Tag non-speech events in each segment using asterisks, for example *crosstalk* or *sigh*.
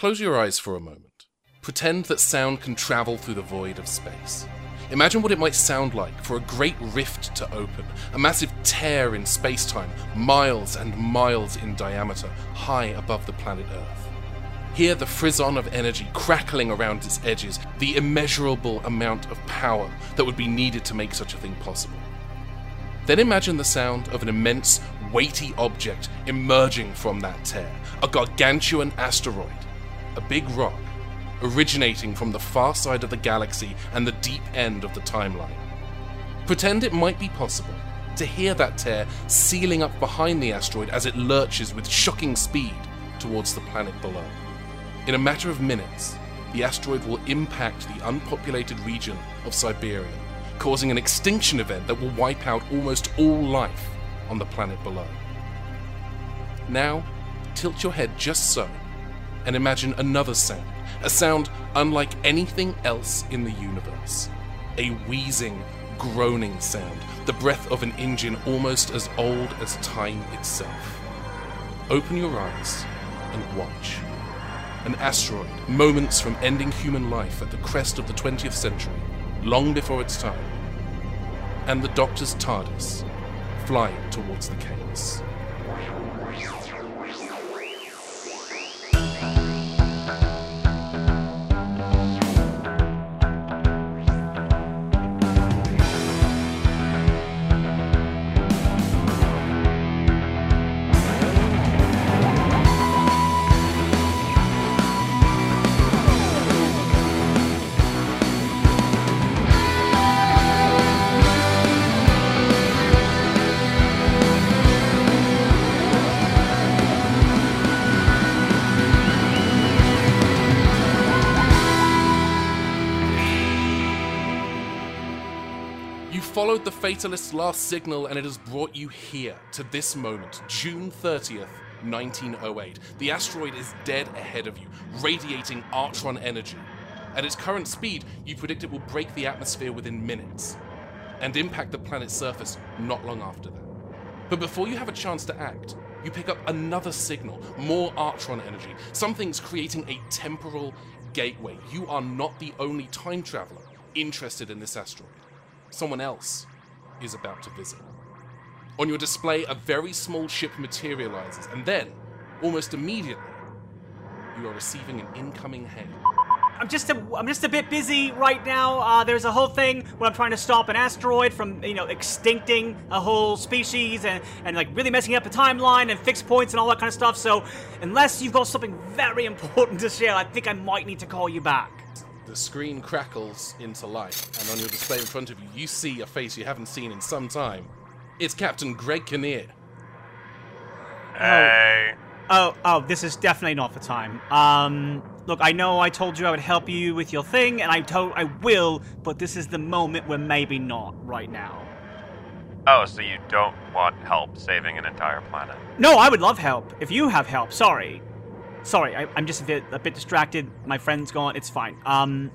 Close your eyes for a moment. Pretend that sound can travel through the void of space. Imagine what it might sound like for a great rift to open, a massive tear in space-time, miles and miles in diameter, high above the planet Earth. Hear the frisson of energy crackling around its edges, the immeasurable amount of power that would be needed to make such a thing possible. Then imagine the sound of an immense, weighty object emerging from that tear, a gargantuan asteroid, a big rock originating from the far side of the galaxy and the deep end of the timeline. Pretend it might be possible to hear that tear sealing up behind the asteroid as it lurches with shocking speed towards the planet below. In a matter of minutes, the asteroid will impact the unpopulated region of Siberia, causing an extinction event that will wipe out almost all life on the planet below. Now, tilt your head just so and imagine another sound a sound unlike anything else in the universe. A wheezing, groaning sound, the breath of an engine almost as old as time itself. Open your eyes and watch. An asteroid, moments from ending human life at the crest of the 20th century, long before its time. And the Doctor's TARDIS, flying towards the chaos. Followed the Fatalist's last signal, and it has brought you here to this moment, June 30th, 1908. The asteroid is dead ahead of you, radiating Artron energy. At its current speed, you predict it will break the atmosphere within minutes and impact the planet's surface not long after that. But before you have a chance to act, you pick up another signal, more Artron energy. Something's creating a temporal gateway. You are not the only time traveler interested in this asteroid. Someone else is about to visit. On your display, a very small ship materializes, and then, almost immediately, you are receiving an incoming hail. I'm just a, I'm just a bit busy right now. Uh, there's a whole thing where I'm trying to stop an asteroid from, you know, extincting a whole species and, and like really messing up the timeline and fixed points and all that kind of stuff. So, unless you've got something very *laughs* important to share, I think I might need to call you back. The screen crackles into life, and on your display in front of you, you see a face you haven't seen in some time. It's Captain Greg Kinnear. Hey. Oh, oh, this is definitely not the time. Um, look, I know I told you I would help you with your thing, and I told I will, but this is the moment where maybe not right now. Oh, so you don't want help saving an entire planet? No, I would love help. If you have help, sorry. Sorry, I, I'm just a bit, a bit distracted. My friend's gone. It's fine. Um,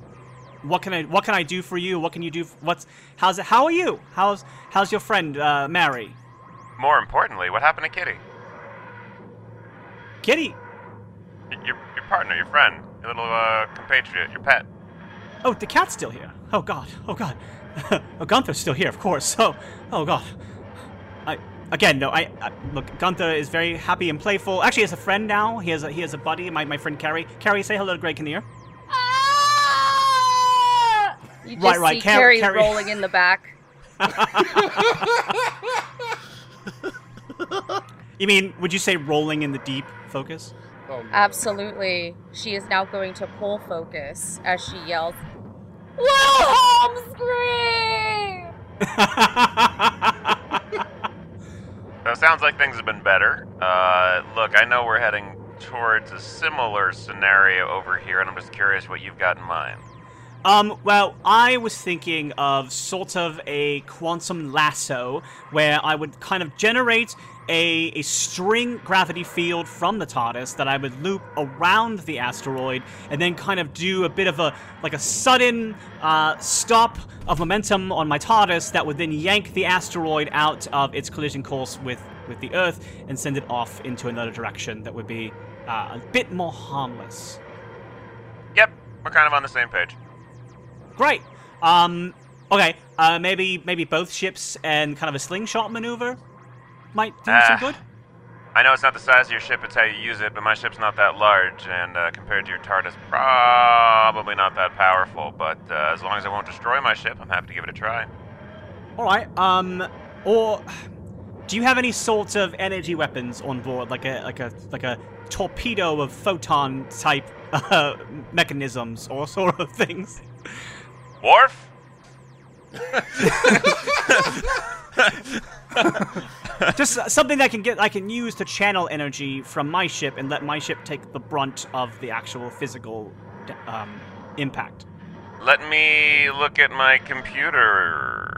what can I, what can I do for you? What can you do? f- What's, how's it? How are you? How's, how's your friend, uh, Mary? More importantly, what happened to Kitty? Kitty. Your, your partner, your friend, your little uh, compatriot, your pet. Oh, the cat's still here. Oh God. Oh God. *laughs* oh, Gunther's still here, of course. *laughs* Oh, oh God. I again, no. I, I look. Gunther is very happy and playful. Actually, he has a friend now. He has a he has a buddy. My my friend Carrie. Carrie, say hello to Greg Kinnear. Ah! You just Right, right, see Car- Carrie Carrie- rolling in the back. *laughs* You mean, would you say rolling in the deep focus? Oh, no. Absolutely. She is now going to pull focus as she yells, Wilhelm scream! *laughs* So it sounds like things have been better. Uh, look, I know we're heading towards a similar scenario over here, and I'm just curious what you've got in mind. Um, well, I was thinking of sort of a quantum lasso where I would kind of generate a, a string gravity field from the TARDIS that I would loop around the asteroid and then kind of do a bit of a like a sudden uh, stop of momentum on my TARDIS that would then yank the asteroid out of its collision course with, with the Earth and send it off into another direction that would be uh, a bit more harmless. Yep, we're kind of on the same page. Great. Um. Okay. Uh. Maybe maybe both ships and kind of a slingshot maneuver might do Ah. some good. I know it's not the size of your ship, it's how you use it, but my ship's not that large, and uh, compared to your TARDIS, probably not that powerful. But uh, as long as it won't destroy my ship, I'm happy to give it a try. All right. Um. Or do you have any sort of energy weapons on board, like a like a like a torpedo of photon type uh, mechanisms or *laughs* sort of things? Worf? *laughs* *laughs* Just something that can get I can use to channel energy from my ship and let my ship take the brunt of the actual physical um, impact. Let me look at my computer.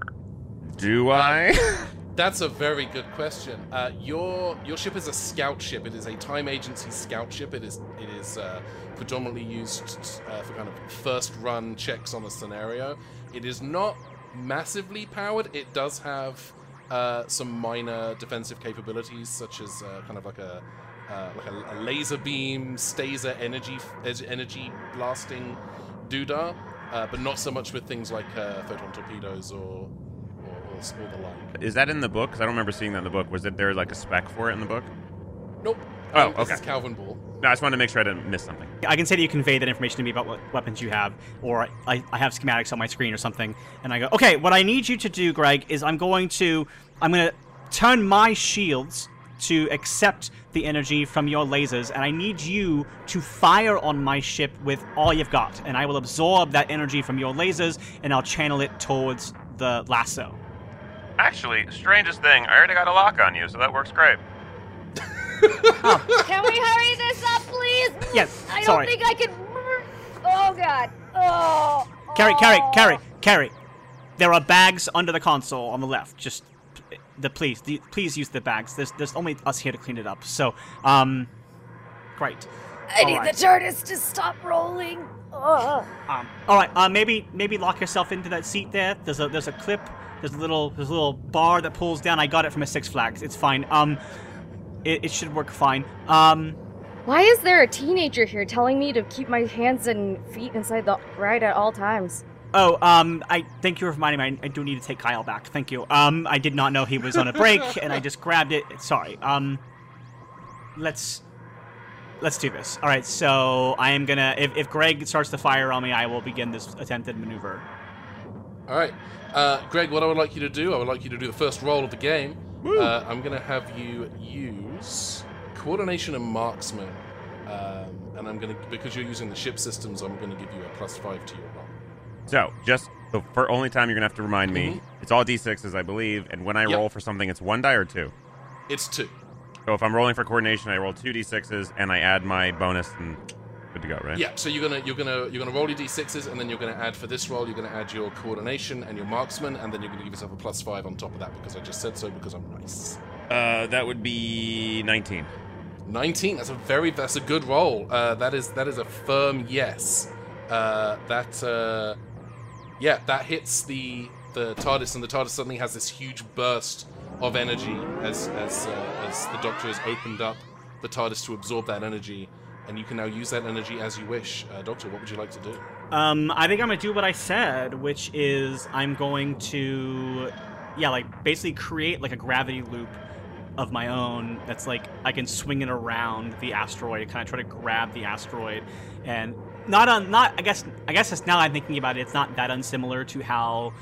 Do I? *laughs* That's a very good question. Uh, your your ship is a scout ship. It is a time agency scout ship. It is it is uh, predominantly used uh, for kind of first run checks on a scenario. It is not massively powered. It does have uh, some minor defensive capabilities, such as uh, kind of like a uh, like a, a laser beam, staser energy energy blasting doodah, uh, but not so much with things like uh, photon torpedoes or or, the like. Is that in the book? Because I don't remember seeing that in the book. Was it there like a spec for it in the book? Nope. Oh, Um, This okay. is Calvinball. No, I just wanted to make sure I didn't miss something. I can say that you convey that information to me about what weapons you have, or I, I have schematics on my screen or something, and I go, okay, what I need you to do, Greg, is I'm going to I'm going to turn my shields to accept the energy from your lasers, and I need you to fire on my ship with all you've got, and I will absorb that energy from your lasers, and I'll channel it towards the lasso. Actually, strangest thing, I already got a lock on you, so that works great. Can we hurry this up, please? Yes, I don't sorry. think I can. Oh God. Oh. Carrie, Carrie, oh. Carrie, Carrie. There are bags under the console on the left. Just the please, the, please use the bags. There's there's only us here to clean it up. So, um, great. I need Alright. the TARDIS to stop rolling. Oh. Um, all right. Uh, maybe maybe lock yourself into that seat there. There's a there's a clip. There's a little there's a little bar that pulls down. I got it from a Six Flags. It's fine. Um, it, it should work fine. Um, Why is there a teenager here telling me to keep my hands and feet inside the ride at all times? Oh, um, I thank you for reminding me. I, I do need to take Kyle back. Thank you. Um, I did not know he was on a break, *laughs* and I just grabbed it. Sorry. Um, let's let's do this. All right. So I am gonna. If, if Greg starts to fire on me, I will begin this attempted maneuver. All right, uh, Greg. What I would like you to do, I would like you to do the first roll of the game. Uh, I'm going to have you use coordination and marksman, um, and I'm going to because you're using the ship systems. I'm going to give you a plus five to your roll. So, just the for only time you're gonna have to remind me, it's all d6s, I believe, and when I Yep. roll for something, it's one die or two. It's two. So if I'm rolling for coordination, I roll two d6s and I add my bonus and good to go, right? Yeah. So you're gonna you're gonna you're gonna roll your d6s, and then you're gonna add for this roll. You're gonna add your coordination and your marksman, and then you're gonna give yourself a plus five on top of that because I just said so because I'm nice. Uh, that would be 19. 19 that's a very that's a good roll uh, that is that is a firm yes uh, that uh, yeah that hits the the TARDIS and the TARDIS suddenly has this huge burst of energy as as uh, as the Doctor has opened up the TARDIS to absorb that energy and you can now use that energy as you wish uh, Doctor what would you like to do Um, I think I'm gonna do what I said, which is I'm going to, yeah, like basically create like a gravity loop of my own. That's like I can swing it around the asteroid, kind of try to grab the asteroid, and not on not. I guess I guess it's now I'm thinking about it. It's not that unsimilar to how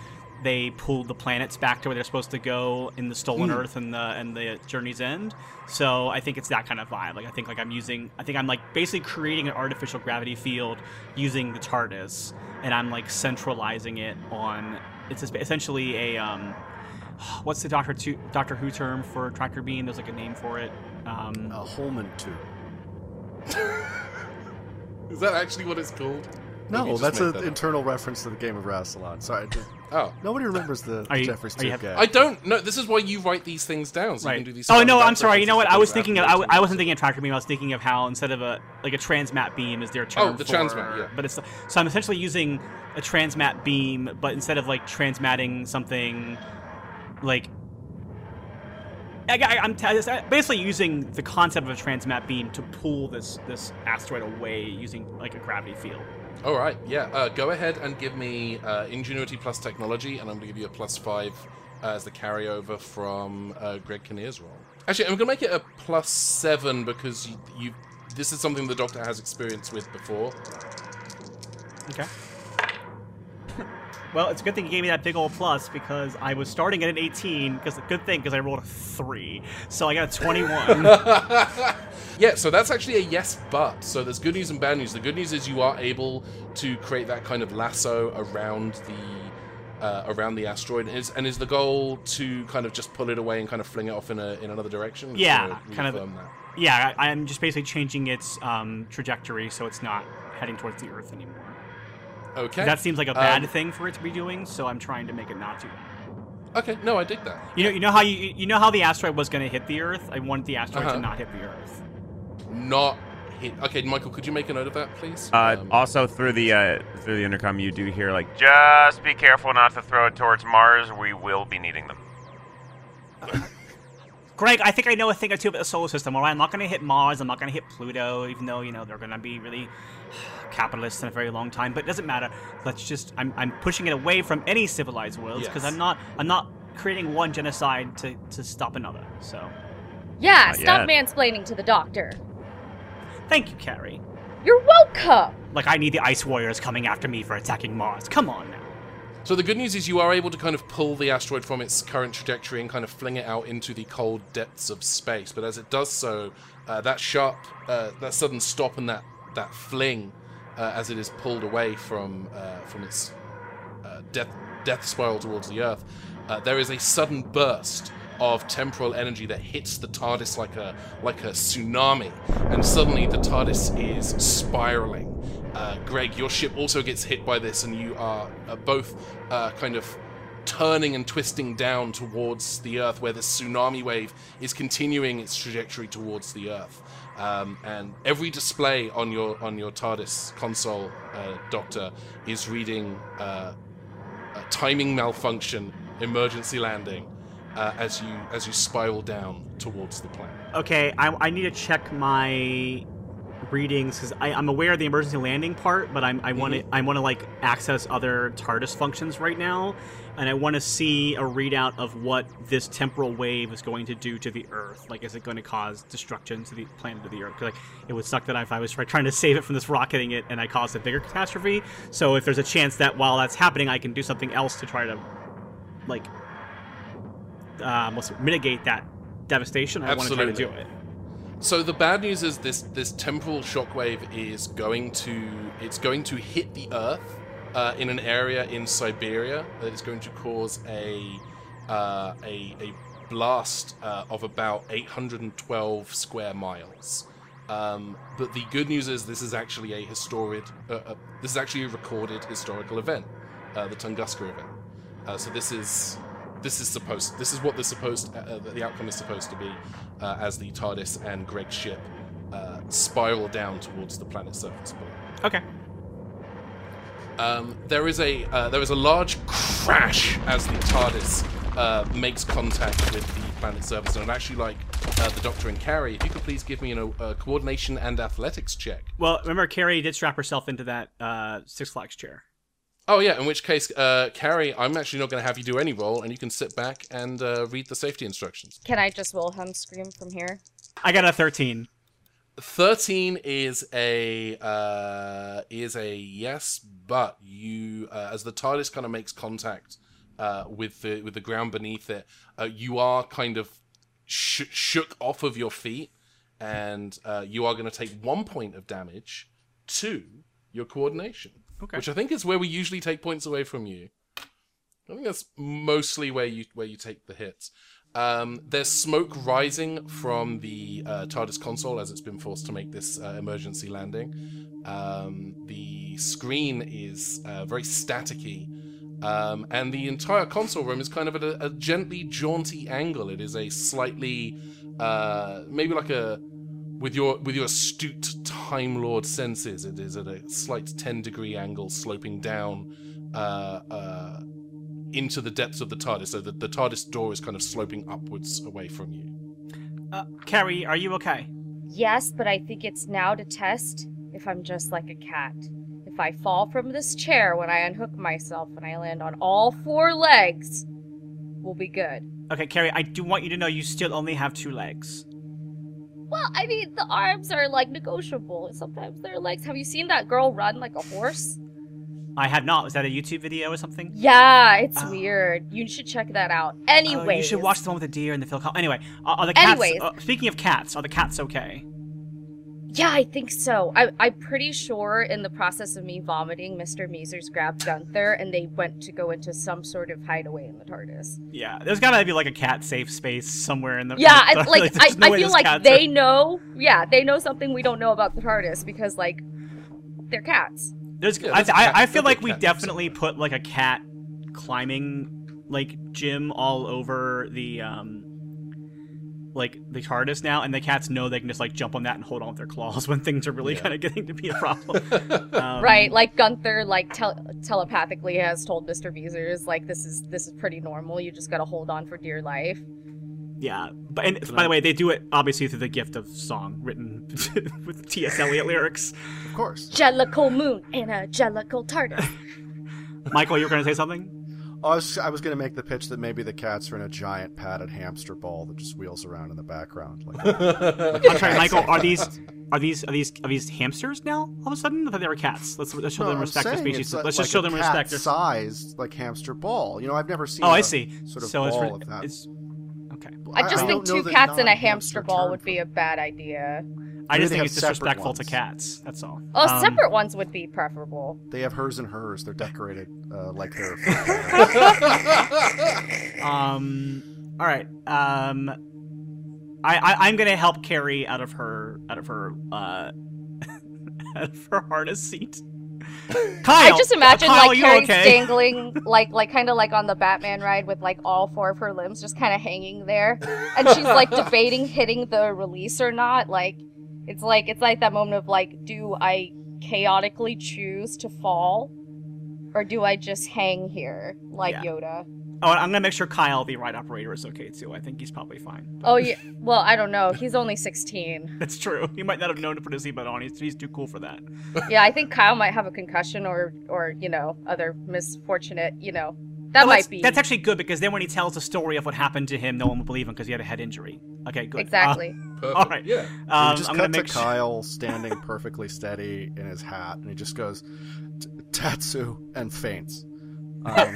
they pulled the planets back to where they're supposed to go in the Stolen Earth and the and the Journey's End. So I think it's that kind of vibe. Like I think like I'm using I think I'm like basically creating an artificial gravity field using the TARDIS, and I'm like centralizing it on. It's essentially a um, what's the Doctor Two, Doctor Who term for tractor beam? There's like a name for it. Um, A Holman tube. *laughs* is that actually what it's called No, that's an that up? internal reference to the game of Rassilon. Sorry, d- oh nobody remembers the Are you- Jeffrey's are you tube happy- I don't know. This is why you write these things down. So you can do these. Oh no, I'm sorry. You know what? I was thinking of. I, have w- to I wasn't thinking of tractor beam. I was thinking of how instead of a like a transmat beam is their oh, term Oh, the for- transmat, yeah. But it's so I'm essentially using a transmat beam, but instead of like transmatting something like I, am t- basically using the concept of a transmat beam to pull this this asteroid away using like a gravity field. All right, yeah. Uh, go ahead and give me uh, ingenuity plus technology, and I'm going to give you a plus five uh, as the carryover from uh, Greg Kinnear's roll. Actually, I'm going to make it a plus seven because you, you this is something the Doctor has experience with before. Okay. Well, it's a good thing you gave me that big old plus because I was starting at an 18. Because good thing because I rolled a three, so I got a 21. *laughs* yeah, so that's actually a yes, but so there's good news and bad news. The good news is you are able to create that kind of lasso around the. Uh, around the asteroid is and is the goal to kind of just pull it away and kind of fling it off in a in another direction Yeah, kind of- that. yeah, I, I'm just basically changing its um, trajectory so it's not heading towards the Earth anymore. Okay That seems like a bad Um, thing for it to be doing, so I'm trying to make it not do that. okay no i dig that You know, you know how you you know how the asteroid was going to hit the Earth. I wanted the asteroid Uh-huh. to not hit the Earth. not hit. Okay, Michael, could you make a note of that, please? Uh, Um, also through the uh, through the intercom, you do hear like Just be careful not to throw it towards Mars. We will be needing them. *laughs* Greg, I think I know a thing or two about the solar system. All right, I'm not going to hit Mars. I'm not going to hit Pluto, even though you know they're going to be really *sighs* capitalists in a very long time. But it doesn't matter. Let's just I'm, I'm pushing it away from any civilized worlds because Yes. I'm not I'm not creating one genocide to, to stop another. So Yeah, Not stop yet. mansplaining to the doctor. thank you, Carrie. You're welcome. Like I need the Ice Warriors coming after me for attacking Mars. Come on now. So the good news is you are able to kind of pull the asteroid from its current trajectory and kind of fling it out into the cold depths of space. But as it does so, uh, that sharp, uh, that sudden stop and that that fling, uh, as it is pulled away from uh, from its uh, death death spiral towards the Earth, uh, there is a sudden burst of temporal energy that hits the TARDIS like a like a tsunami, and suddenly the TARDIS is spiraling. Uh, Greg, your ship also gets hit by this, and you are uh, both uh, kind of turning and twisting down towards the Earth, where the tsunami wave is continuing its trajectory towards the Earth. Um, and every display on your on your TARDIS console, uh, Doctor, is reading uh, timing malfunction, emergency landing, uh, as you as you spiral down towards the planet. Okay, I, I need to check my readings because I'm aware of the emergency landing part, but I'm, I want to I want to like access other TARDIS functions right now, and I want to see a readout of what this temporal wave is going to do to the Earth. Like, is it going to cause destruction to the planet of the Earth? 'Cause, like, it would suck that if I was trying to save it from this rocketing it and I caused a bigger catastrophe. So if there's a chance that while that's happening, I can do something else to try to like um, it, mitigate that devastation. I want to try to do it. So the bad news is this this temporal shockwave is going to it's going to hit the Earth uh, in an area in Siberia that is going to cause a uh, a, a blast uh, of about 812 square miles. Um, but the good news is this is actually a historic uh, uh, this is actually a recorded historical event, uh, the Tunguska event. Uh, so this is this is supposed this is what the supposed uh, uh, the outcome is supposed to be uh, as the TARDIS and Greg's ship uh, spiral down towards the planet's surface below. Okay. Um, there is a uh, there is a large crash as the TARDIS uh, makes contact with the planet's surface, and I'd actually like uh, the Doctor and Carrie, if you could please give me a uh, coordination and athletics check. Well, remember, Carrie did strap herself into that uh, Six Flags chair. Oh yeah, in which case, uh, Carrie, I'm actually not going to have you do any roll, and you can sit back and uh, read the safety instructions. Can I just Wilhelm scream from here? I got a 13. Thirteen is a uh, is a yes, but you uh, as the TARDIS kind of makes contact uh, with the with the ground beneath it, uh, you are kind of sh- shook off of your feet, and uh, you are going to take one point of damage to your coordination, Okay. which I think is where we usually take points away from you. I think that's mostly where you where you take the hits. Um, there's smoke rising from the uh, TARDIS console as it's been forced to make this uh, emergency landing. Um, the screen is uh, very staticky, um, and the entire console room is kind of at a, a gently jaunty angle. It is a slightly, uh, maybe like a with your with your astute Time Lord senses, it is at a slight ten degree angle, sloping down uh, uh, into the depths of the TARDIS, so that the TARDIS door is kind of sloping upwards away from you. Uh, Carrie, are you okay? Yes, but I think it's now to test if I'm just like a cat. If I fall from this chair when I unhook myself and I land on all four legs, we'll be good. Okay, Carrie, I do want you to know you still only have two legs. Well, I mean, the arms are like negotiable. Sometimes they're legs. Have you seen that girl run like a horse? I have not. Was that a YouTube video or something? Yeah, it's Oh. weird. You should check that out. Oh, Anyway, you should watch the one with the deer and the Phil. Anyway, are, are the cats? Uh, speaking of cats, are the cats okay? Yeah, I think so. I, I'm pretty sure in the process of me vomiting, Mr. Measers grabbed Gunther and they went to go into some sort of hideaway in the TARDIS. Yeah, there's gotta be like a cat safe space somewhere in the. Yeah, in *laughs* the- I, like I, no I way feel like they are- know. Yeah, they know something we don't know about the TARDIS because like they're cats. There's, Yeah, I, there's a I, cat- I feel like we definitely put like a cat climbing like gym all over the um like the TARDIS now, and the cats know they can just like jump on that and hold on with their claws *laughs* when things are really Yeah. kind of getting to be a *laughs* problem. Um, right, like Gunther like tel- telepathically has told Mr. Measers like this is this is pretty normal. You just got to hold on for dear life. Yeah, but and by the way, they do it obviously through the gift of song written *laughs* with T.S. Eliot lyrics. Of course. Jellicle moon and a jellicle TARDIS. Michael, you were going to say something? I was, I was going to make the pitch that maybe the cats are in a giant padded hamster ball that just wheels around in the background. Like, *laughs* I'm sorry, Michael. Are these are these are these are these hamsters now? All of a sudden, I thought they were cats. Let's let's show No, them I'm respect their saying species. it's like- let's like just show a them respect. cat Their... sized like hamster ball. You know, I've never seen. Oh, I a see. Sort of so ball it's, re- of that. it's okay. I just I think two cats in a non-hamster hamster ball would be a bad idea. I just think it's separate disrespectful to cats. That's all. Oh, Um, separate ones would be preferable. They have hers and hers. They're decorated uh, like they're. *laughs* Um. All right. Um. I, I I'm gonna help Carrie out of her out of her uh *laughs* out of her harness seat. Kyle, I just imagine Kyle, like you Carrie's okay? dangling, like like kind of like on the Batman ride with like all four of her limbs just kind of hanging there, and she's like *laughs* debating hitting the release or not. Like it's like it's like that moment of like, do I chaotically choose to fall, or do I just hang here like Yeah. Yoda? Oh, I'm gonna make sure Kyle, the ride operator, is okay too. I think he's probably fine. Oh *laughs* yeah. Well, I don't know. He's only sixteen. *laughs* That's true. He might not have known to put his seatbelt on. He's, he's too cool for that. *laughs* Yeah, I think Kyle might have a concussion or or you know other misfortunate. You know that Oh, might be That's actually good because then when he tells the story of what happened to him, no one will believe him because he had a head injury. Okay, good. Uh, exactly. Perfect. all right. Yeah. um, we just I'm cut gonna to make sure. Kyle *laughs* standing perfectly steady in his hat, and he just goes, "Tatsu," and faints. Um, *laughs*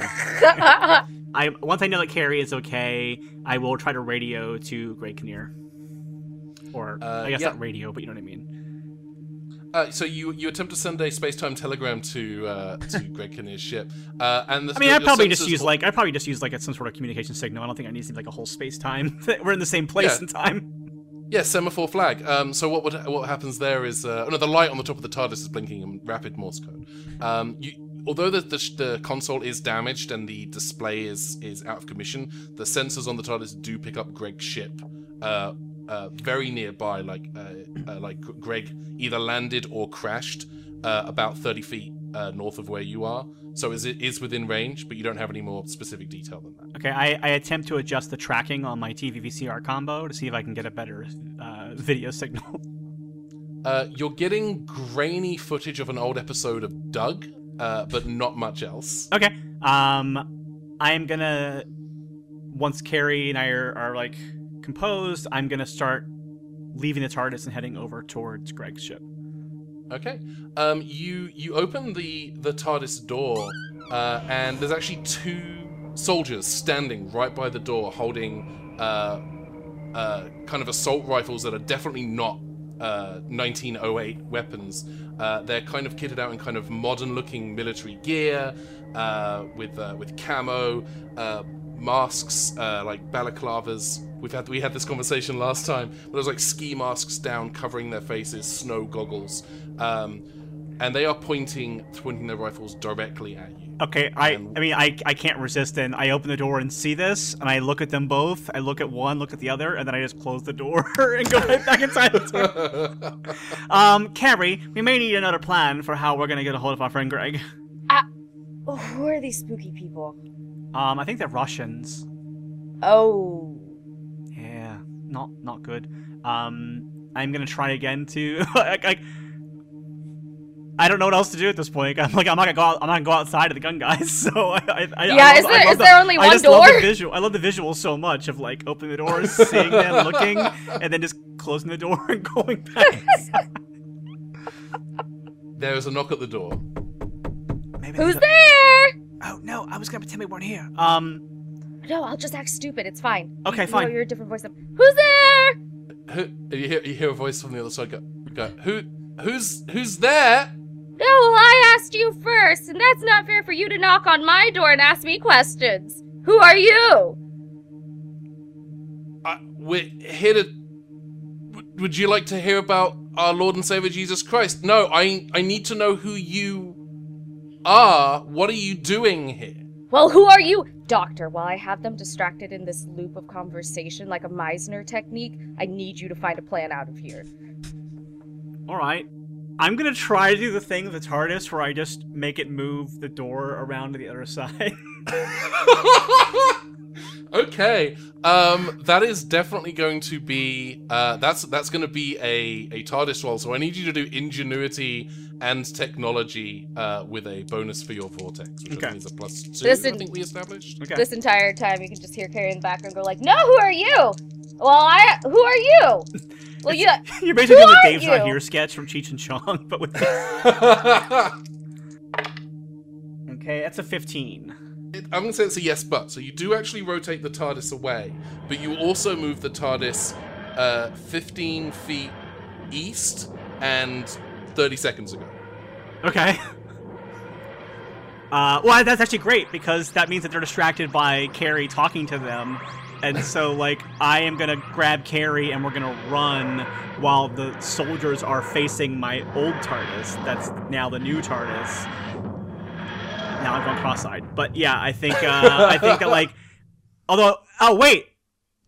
I once I know that Carrie is okay, I will try to radio to Greg Kinnear. Or Uh, I guess yeah. not radio, but you know what I mean. Uh, so you you attempt to send a space-time telegram to uh, to *laughs* Greg Kinnear's ship, uh, and the, I mean, I probably just use will- like I probably just use like some sort of communication signal. I don't think I need to like a whole space time. *laughs* We're in the same place Yeah. and time. Yeah, semaphore flag. Um, so what would, what happens there is, uh, oh no, the light on the top of the TARDIS is blinking in rapid Morse code. Um, you, although the, the the console is damaged and the display is is out of commission, the sensors on the TARDIS do pick up Greg's ship, uh, uh, very nearby. Like uh, uh, like Greg either landed or crashed uh, about thirty feet uh, north of where you are. So is it is within range, but you don't have any more specific detail than that. Okay, I, I attempt to adjust the tracking on my TV VCR combo to see if I can get a better uh, video signal. *laughs* Uh, you're getting grainy footage of an old episode of Doug, uh, but not much else. Okay. Um, I'm gonna once Carrie and I are, are like composed, I'm gonna start leaving the TARDIS and heading over towards Greg's ship. Okay. Um, you you open the the TARDIS door, uh, and there's actually two soldiers standing right by the door, holding uh, uh, kind of assault rifles that are definitely not uh, 1908 weapons. Uh, they're kind of kitted out in kind of modern-looking military gear, uh, with uh, with camo, uh, masks uh, like balaclavas. We've had we had this conversation last time. But there's like ski masks down, covering their faces, snow goggles, um, and they are pointing pointing their rifles directly at you. Okay, I And- I mean I I can't resist and I open the door and see this and I look at them both. I look at one, look at the other, and then I just close the door *laughs* and go right back inside the door. *laughs* Um, Carrie, we may need another plan for how we're gonna get a hold of our friend Greg. Oh, who are these spooky people? Um, I think they're Russians. Oh. Yeah, not not good. Um, I'm gonna try again to *laughs* like. like I don't know what else to do at this point. *laughs* I'm like, I'm not gonna go out. I'm not gonna go outside of the gun guys. *laughs* So I, I, I Yeah, I is love- there- I is the- there only I one just love the door? visual. I love the visual so much of like opening the doors, seeing them looking, and then just closing the door and going back. There is a knock at the door. Maybe Who's a- there? Oh no, I was gonna pretend we weren't here. Um, No, I'll just act stupid. It's fine. Okay, you fine. Know you're a different voice. Who's there? Who, you, hear, you hear a voice from the other side go, go Who? Who's who's there? No, I asked you first, and that's not fair for you to knock on my door and ask me questions. Who are you? Uh, we're here to. Would you like to hear about our Lord and Savior Jesus Christ? No, I I need to know who you are. What are you doing here? Well, who are you? Doctor, while I have them distracted in this loop of conversation like a Meisner technique, I need you to find a plan out of here. all right. I'm gonna try to do the thing with the TARDIS where I just make it move the door around to the other *laughs* side. *laughs* okay, um, that is definitely going to be uh, that's that's going to be a a TARDIS roll. So I need you to do ingenuity and technology uh, with a bonus for your vortex, which I Okay. think is a plus two. This I think we established. okay. This entire time, you can just hear Carrie in the background go like, "No, who are you? Well, I. Who are you? *laughs* Well, yeah. *laughs* You're basically doing the are Dave's Not? Here sketch from Cheech and Chong, *laughs* but with okay, that's a 15. It- I'm gonna say it's a yes, but so you do actually rotate the TARDIS away, but you also move the TARDIS uh, 15 feet east and 30 seconds ago. Okay. *laughs* Uh, well, that's actually great because that means that they're distracted by Carrie talking to them, and *laughs* so like I am gonna grab Carrie and we're gonna run while the soldiers are facing my old TARDIS. That's now the new TARDIS. Now I'm going cross-eyed, but yeah, I think uh, I think that like, *laughs* although oh wait,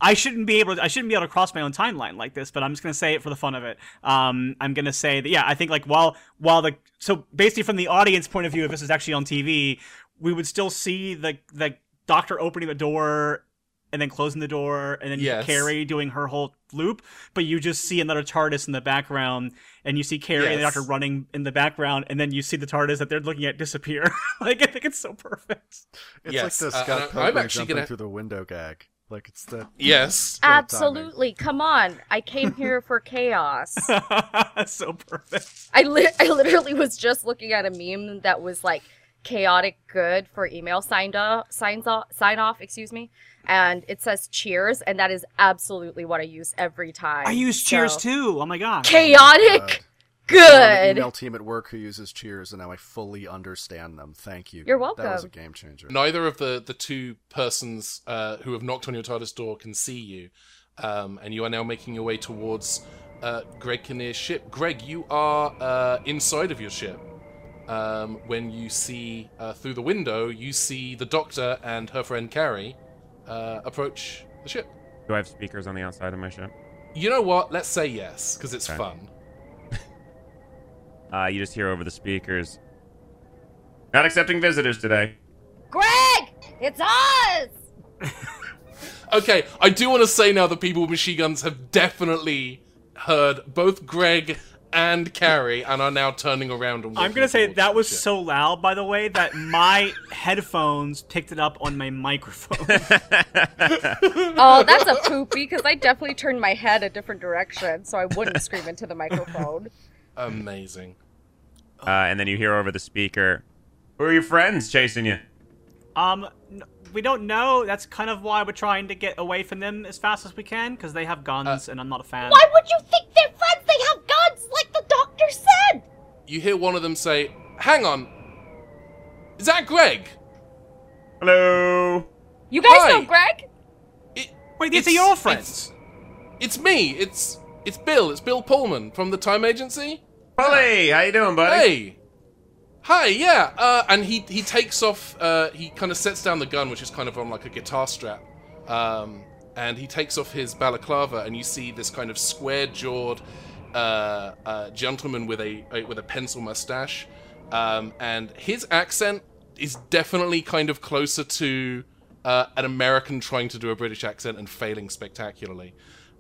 I shouldn't be able to, I shouldn't be able to cross my own timeline like this, but I'm just gonna say it for the fun of it. Um, I'm gonna say that yeah, I think like while while the so basically from the audience point of view, if this is actually on TV, we would still see the the doctor opening the door and then closing the door and then Yes. Carrie doing her whole loop, but you just see another TARDIS in the background and you see Carrie and the doctor running in the background and then you see the TARDIS that they're looking at disappear. *laughs* like I think it's so perfect. It's Yes, like the uh, Scott and I- I'm Pilgrim actually jumping gonna- through the window gag. Like it's the *laughs* Yes. timing. Absolutely. Come on. I came here for chaos. *laughs* so perfect. I li- I literally was just looking at a meme that was like chaotic good for email signed up signs off sign off, excuse me. And it says cheers, and that is absolutely what I use every time. I use cheers So- too. Oh my god. Chaotic God. I'm on the good. email team at work who uses Cheers, and now I fully understand them. Thank you. You're welcome. That was a game changer. Neither of the, the two persons uh, who have knocked on your TARDIS door can see you, um, and you are now making your way towards uh, Greg Kinnear's ship. Greg, you are uh, inside of your ship. Um, when you see uh, through the window, you see the Doctor and her friend Carrie uh, approach the ship. Do I have speakers on the outside of my ship? You know what? Let's say yes, because it's Okay. fun. *laughs* Uh, you just hear over the speakers. Not accepting visitors today. Greg, it's us. *laughs* Okay, I do want to say now that people with machine guns have definitely heard both Greg and Carrie and are now turning around and I'm gonna say that was ship. so loud, by the way, that my headphones picked it up on my microphone. *laughs* Oh, that's a poopy because I definitely turned my head a different direction so I wouldn't scream into the microphone. amazing. Uh, and then you hear over the speaker, Who are your friends chasing you? um, n- we don't know. That's kind of why we're trying to get away from them as fast as we can because they have guns, and I'm not a fan. Why would you think they're friends? They have guns, like the doctor said. You hear one of them say, "Hang on, is that Greg?" Hello? You guys Hi. know Greg? It, Wait, these are it's- your it's- friends. It's, me. It's it's Bill. It's Bill Pullman from the Time Agency. Polly, how you doing, buddy? Hey. Hi, yeah. Uh, and he he takes off. Uh, he kind of sets down the gun, which is kind of on like a guitar strap. Um, and he takes off his balaclava, and you see this kind of square-jawed uh, uh, gentleman with a, a with a pencil mustache. Um, and his accent is definitely kind of closer to uh, an American trying to do a British accent and failing spectacularly.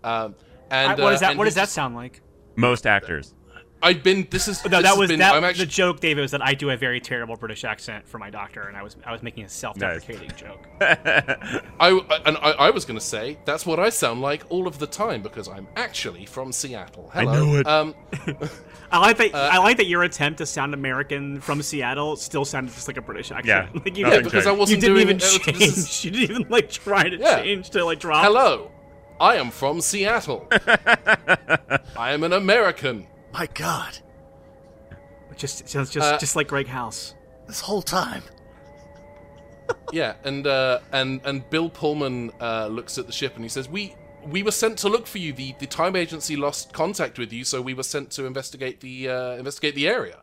Um, and Uh, what uh, does that? and What he does that sound like? Most actors. I've been. This is. No, this that was been, that. I'm actually. The joke, David, was that I do a very terrible British accent for my doctor, and I was I was making a self-deprecating joke. *laughs* I, and I, I was going to say that's what I sound like all of the time because I'm actually from Seattle. Hello. knew it. Um, *laughs* I like that. Uh, I like that your attempt to sound American from Seattle still sounded just like a British accent. Yeah. *laughs* like you, Yeah, didn't- because I wasn't You didn't doing even uh, change. this is- You didn't even like try to Yeah. change to like drop. hello. I am from Seattle. I am an American. My God, Just just just, Uh, just like Greg House. this whole time. *laughs* Yeah, and uh, and and Bill Pullman uh, looks at the ship and he says, "We we were sent to look for you. The the time agency lost contact with you, so we were sent to investigate the uh, investigate the area."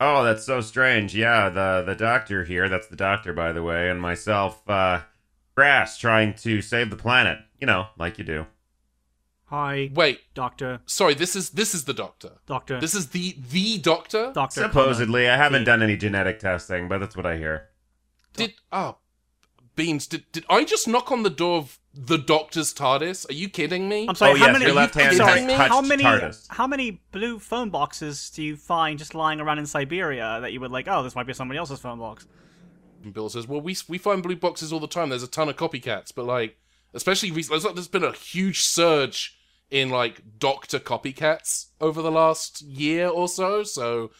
Oh, that's so strange. Yeah, the the doctor here, that's the doctor by the way, and myself, uh Grass trying to save the planet. You know, like you do. Hi, Wait, doctor, sorry. This is this is the doctor. doctor, This is the the doctor. doctor. Supposedly, I haven't done any genetic testing, but that's what I hear. Did oh, beans? Did did I just knock on the door of the doctor's TARDIS? Are you kidding me? I'm sorry. Oh, how yes, many? your left I'm hand sorry. has How many? TARDIS. How many blue phone boxes do you find just lying around in Siberia that you would like? Oh, this might be somebody else's phone box. And Bill says, "Well, we we find blue boxes all the time. There's a ton of copycats, but like, especially recently, there's been a huge surge in like doctor copycats over the last year or so. So,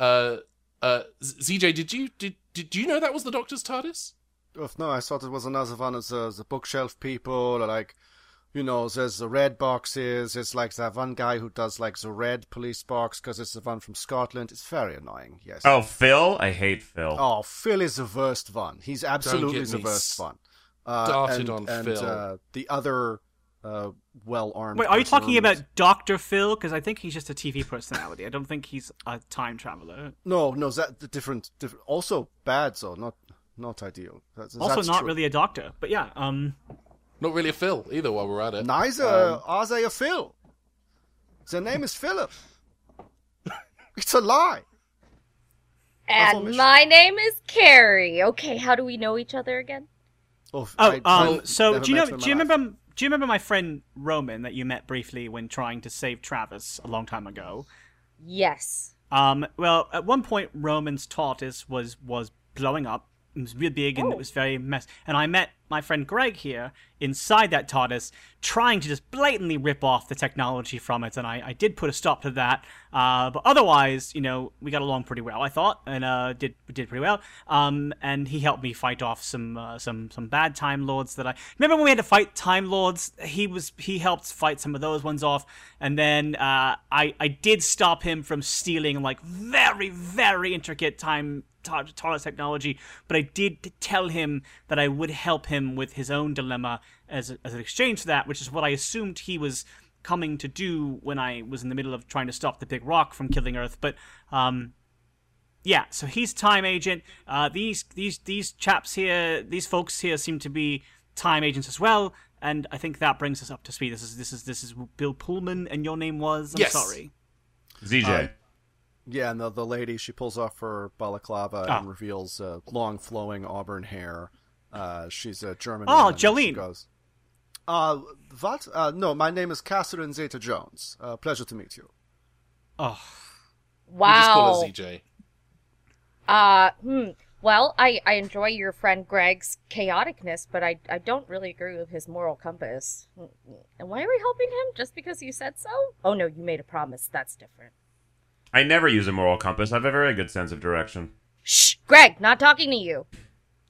uh, uh, Z- ZJ, did you did did you know that was the doctor's TARDIS? Oh, no, I thought it was another one of the, the bookshelf people, or like, you know, there's the red boxes. It's like that one guy who does like the red police box because it's the one from Scotland. It's very annoying. Yes. Oh, Phil? I hate Phil. Oh, Phil is the worst one. He's absolutely the me worst one. Uh, started and, on and, Phil. Uh, the other uh, well armed. Wait, are you talking about Doctor Phil? Because I think he's just a TV personality. I don't think he's a time traveler. No, no, that different, different. Also bad, though. Not, not ideal. That's, Also, that's not true. really a doctor. But yeah, um, Not really a Phil either. While we're at it, Neither Um, are they a Phil. Their name is Philip. *laughs* it's a lie. And my name is Carrie. Okay, how do we know each other again? Oh, oh, I- um, I've so do you know? Do you my life. remember? Do you remember my friend Roman that you met briefly when trying to save Travis a long time ago? Yes. Um, well, at one point, Roman's TARDIS was was blowing up. It was real big and Oh. it was very mess. And I met my friend Greg here inside that TARDIS, trying to just blatantly rip off the technology from it. And I, I did put a stop to that. Uh, but otherwise, you know, we got along pretty well, I thought, and uh, did did pretty well. Um, and he helped me fight off some uh, some some bad Time Lords that I remember when we had to fight Time Lords. He was he helped fight some of those ones off, and then uh, I I did stop him from stealing like very very intricate time TARDIS technology, but I did tell him that I would help him with his own dilemma as, a, as an exchange for that, which is what I assumed he was coming to do when I was in the middle of trying to stop the big rock from killing Earth. But um, yeah, so he's time agent. Uh, these these these chaps here, these folks here, seem to be time agents as well. And I think that brings us up to speed. This is this is this is Bill Pullman, and your name was. I'm Yes. sorry. ZJ. Uh, Yeah, and the, the lady, she pulls off her balaclava Ah. and reveals uh, long, flowing auburn hair. Uh, she's a German. Oh, woman, and She Jolene. goes, uh, what? Uh, no, my name is Catherine Zeta Jones. Uh, pleasure to meet you. Oh, wow. we just call Wow. her ZJ. Uh, hmm. Well, I, I enjoy your friend Greg's chaoticness, but I, I don't really agree with his moral compass. And why are we helping him? Just because you said so? Oh no, you made a promise. That's different. I never use a moral compass. I have a very good sense of direction. Shh! Greg, not talking to you.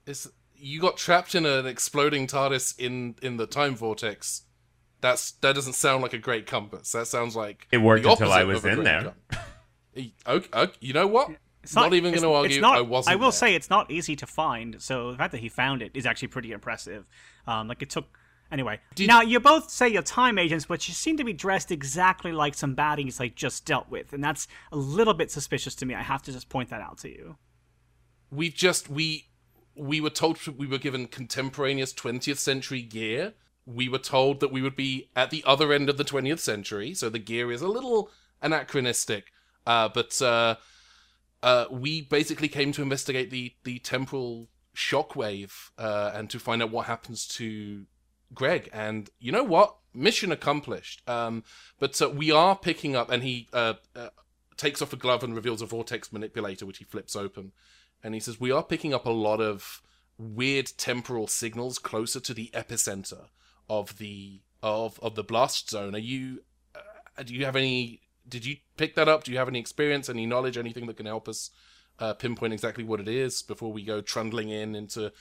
It's, you got trapped in an exploding TARDIS in in the time vortex. That's that doesn't sound like a great compass. That sounds like It worked the until I opposite was of in there. Okay, okay, you know what? It's not, even going to it's argue. not- I wasn't. I will there. say it's not easy to find. So the fact that he found it is actually pretty impressive. Um, like it took. Anyway, Did- now you both say you're time agents, but you seem to be dressed exactly like some baddies I just dealt with, and that's a little bit suspicious to me. I have to just point that out to you. we've just we we were told we were given contemporaneous 20th century gear we were told that we would be at the other end of the 20th century so the gear is a little anachronistic uh, but uh, uh, we basically came to investigate the the temporal Shockwave uh, and to find out what happens to Greg. And you know what? Mission accomplished. Um, but uh, we are picking up, and he uh, takes off a glove and reveals a vortex manipulator, which he flips open. And he says, We are picking up a lot of weird temporal signals closer to the epicenter of the of of the blast zone. Are you uh, do you have any did you pick that up? Do you have any experience, any knowledge, anything that can help us uh, pinpoint exactly what it is before we go trundling in into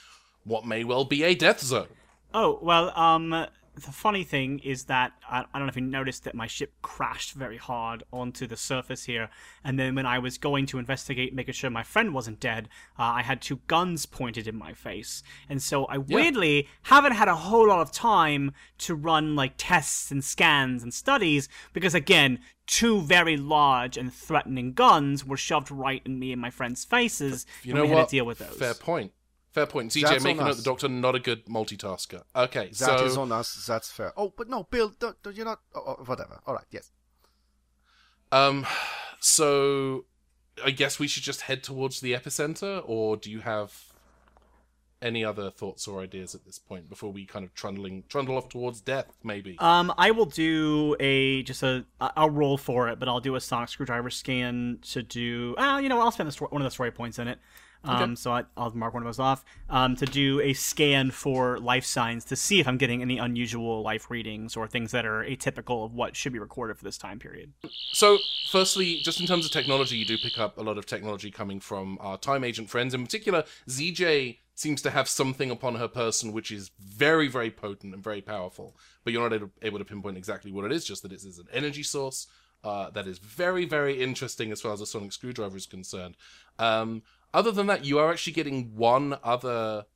what may well be a death zone? Oh well, um, the funny thing is that I, I don't know if you noticed that my ship crashed very hard onto the surface here, and then when I was going to investigate, making sure my friend wasn't dead, uh, I had two guns pointed in my face, and so I weirdly haven't had a whole lot of time to run like tests and scans and studies because again, two very large and threatening guns were shoved right in me and my friend's faces, You and know we had what? to deal with those. Fair point. Fair point. ZJ, That's make a on note. us. The doctor not a good multitasker. Okay, That so is on us. That's fair. Oh, but no, Bill, don't, don't- you're not. Oh, oh, whatever. All right. Yes. um, so I guess we should just head towards the epicenter, or do you have any other thoughts or ideas at this point before we kind of trundling trundle off towards death? Maybe. Um, I will do a just a. I'll roll for it, but I'll do a sonic screwdriver scan to do. Ah, you know, I'll spend the story, one of the story points in it. Um, so I, I'll mark one of those off. Um, to do a scan for life signs to see if I'm getting any unusual life readings or things that are atypical of what should be recorded for this time period. So, firstly, just in terms of technology, you do pick up a lot of technology coming from our time agent friends. In particular, ZJ seems to have something upon her person which is very, very potent and very powerful, but you're not able- able to pinpoint exactly what it is, just that it is an energy source uh, that is very, very interesting as far as the sonic screwdriver is concerned. Um, other than that, you are actually getting one other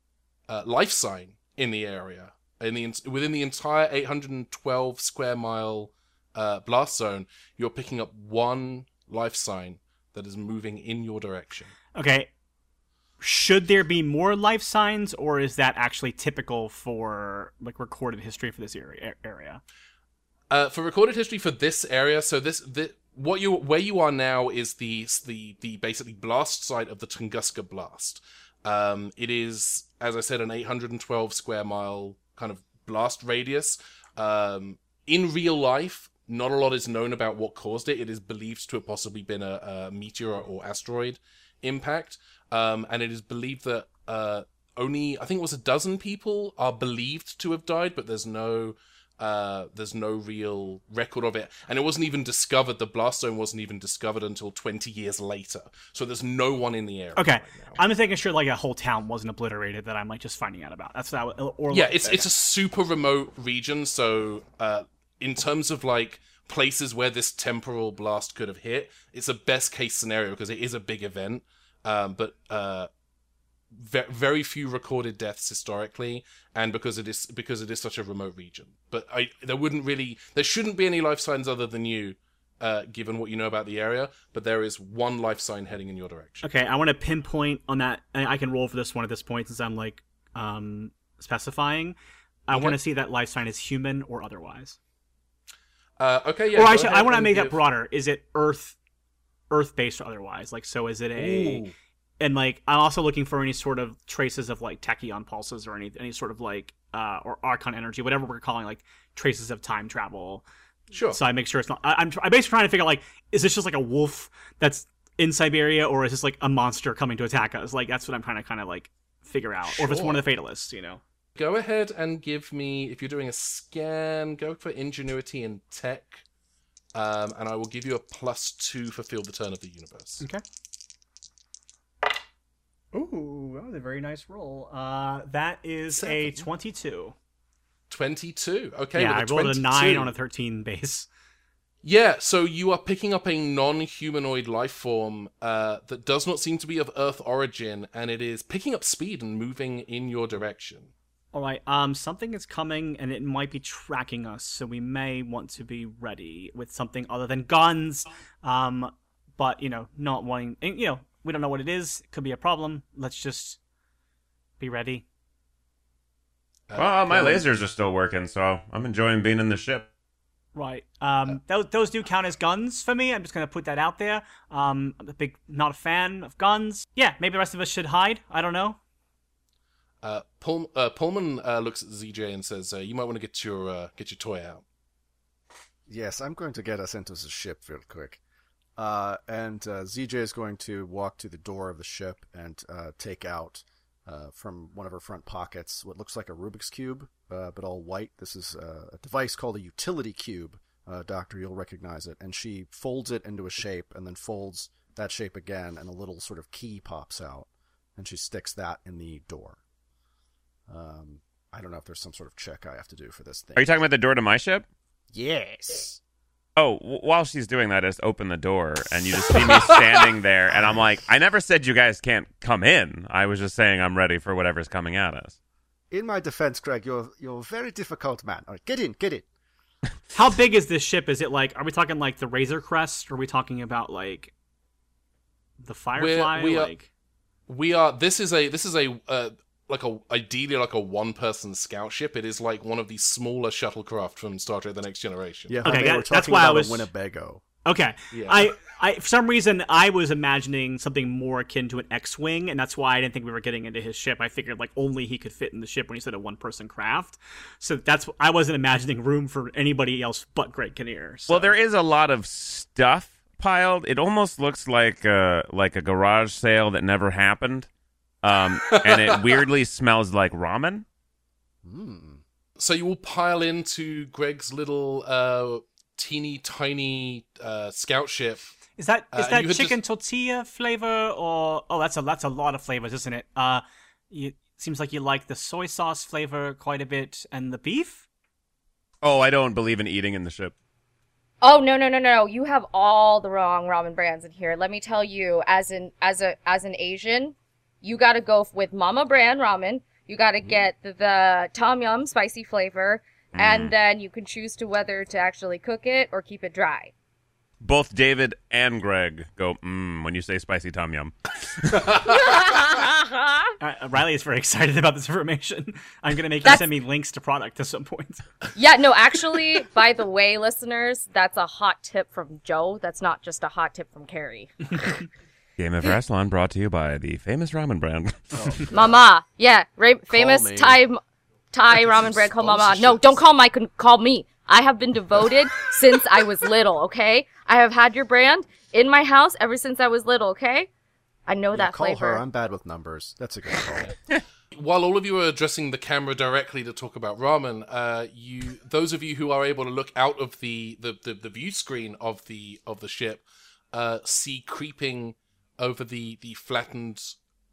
uh, life sign in the area. In the within the entire 812 square mile uh, blast zone, you're picking up one life sign that is moving in your direction. Okay. Should there be more life signs, or is that actually typical for like recorded history for this area? Area. Uh, for recorded history for this area, so this, thi- what you where you are now is the the the basically blast site of the Tunguska blast. Um, it is, as I said, an 812 square mile kind of blast radius. Um, in real life, not a lot is known about what caused it. It is believed to have possibly been a, a meteor or asteroid impact, um, and it is believed that uh, only I think it was a dozen people are believed to have died, but there's no uh, there's no real record of it, and it wasn't even discovered. The blast zone wasn't even discovered until 20 years later, so there's no one in the area. Okay, right. I'm just making sure like a whole town wasn't obliterated that I'm like just finding out about. That's that. Or yeah, it's it's a super remote region, so uh, in terms of like places where this temporal blast could have hit, it's a best case scenario because it is a big event. Um, but uh, ve- very few recorded deaths historically, and because it is because it is such a remote region. But I there wouldn't really there shouldn't be any life signs other than you, uh, given what you know about the area. But there is one life sign heading in your direction. Okay, I want to pinpoint on that. and I can roll for this one at this point since I'm like um specifying. I want to see that life sign is human or otherwise. Uh, okay, yeah. or I should, I want to make that broader. Is it Earth, Earth based or otherwise? Like, so is it a? Ooh. And like, I'm also looking for any sort of traces of like tachyon pulses or any any sort of like uh or artron energy, whatever we're calling like traces of time travel. Sure. So I make sure it's not. I, I'm I'm basically trying to figure out like, is this just like a wolf that's in Siberia, or is this like a monster coming to attack us? Like that's what I'm trying to kind of like figure out, or if it's one of the fatalists, you know. Go ahead and give me, if you're doing a scan, go for ingenuity and tech, um, and I will give you a plus two for feel the turn of the universe. Okay. Ooh, that was a very nice roll. Uh, that is a 22. 22. Okay, yeah, I rolled a 9 on a 13 base. Yeah, so you are picking up a non-humanoid life form uh, that does not seem to be of Earth origin, and it is picking up speed and moving in your direction. All right, um, something is coming and it might be tracking us, so we may want to be ready with something other than guns. Um, but, you know, not wanting, you know, we don't know what it is. It could be a problem. Let's just be ready. Uh, Well, my lasers are still working, so I'm enjoying being in the ship. Right. Um, those, those do count as guns for me. I'm just gonna put that out there. Um, I'm a big, not a fan of guns. Yeah, maybe the rest of us should hide. I don't know. Uh, Pull, uh, Pullman uh, looks at ZJ and says, uh, "You might want to get your uh, get your toy out." Yes, I'm going to get us into the ship real quick. Uh, and uh, ZJ is going to walk to the door of the ship and uh, take out uh, from one of her front pockets what looks like a Rubik's Cube, uh, but all white. This is uh, a device called a utility cube. Uh, Doctor, you'll recognize it. And she folds it into a shape and then folds that shape again, and a little sort of key pops out. And she sticks that in the door. Um, I don't know if there's some sort of check I have to do for this thing. Are you talking about the door to my ship? Yes. Oh, w- while she's doing that, I just open the door and you just see me standing there, and I'm like, I never said you guys can't come in. I was just saying I'm ready for whatever's coming at us. In my defense, Greg, you're you're a very difficult man. All right, get in, get in. *laughs* How big is this ship? Is it like? Are we talking like the Razor Crest? Or are we talking about like the Firefly? we are- like We are. This is a. This is a. Uh, like a ideally like a one person scout ship. It is like one of the smaller shuttlecraft from Star Trek: The Next Generation. Yeah, Okay, they that- that's talking why I was- a Winnebago. okay. Yeah. I I for some reason I was imagining something more akin to an X-wing, and that's why I didn't think we were getting into his ship. I figured like only he could fit in the ship when he said a one-person craft. So that's I wasn't imagining room for anybody else but Greg Kinnear. So. Well, there is a lot of stuff piled. It almost looks like a, like a garage sale that never happened. Um, and it weirdly smells like ramen. Hmm. So you all pile into Greg's little uh, teeny tiny uh, scout ship. Is that is Uh, that you had chicken tortilla flavor or oh that's a that's a lot of flavors, isn't it? Uh, you seems like you like the soy sauce flavor quite a bit and the beef. Oh, I don't believe in eating in the ship. Oh no no no no! You have all the wrong ramen brands in here. Let me tell you, as an as a as an Asian, you got to go with Mama brand ramen. You got to mm-hmm. get the, the tom yum spicy flavor, and mm-hmm. then you can choose to whether to actually cook it or keep it dry. Both David and Greg go mmm when you say spicy tom yum. *laughs* *laughs* Uh, Riley is very excited about this information. I'm gonna make you send me links to product at some point. *laughs* yeah, no, actually, by the way, listeners, that's a hot tip from Joe. That's not just a hot tip from Carrie. Game of *laughs* Wrestling brought to you by the famous ramen brand. *laughs* Mama, yeah, ra- famous me. Thai Thai ramen brand called Mama. No, don't call my call me. I have been devoted *laughs* since I was little. Okay, I have had your brand in my house ever since I was little. Okay, I know Yeah, that call flavor. her. I'm bad with numbers. That's a good call. While all of you are addressing the camera directly to talk about ramen, uh, you those of you who are able to look out of the the, the, the view screen of the of the ship uh, see creeping over the the flattened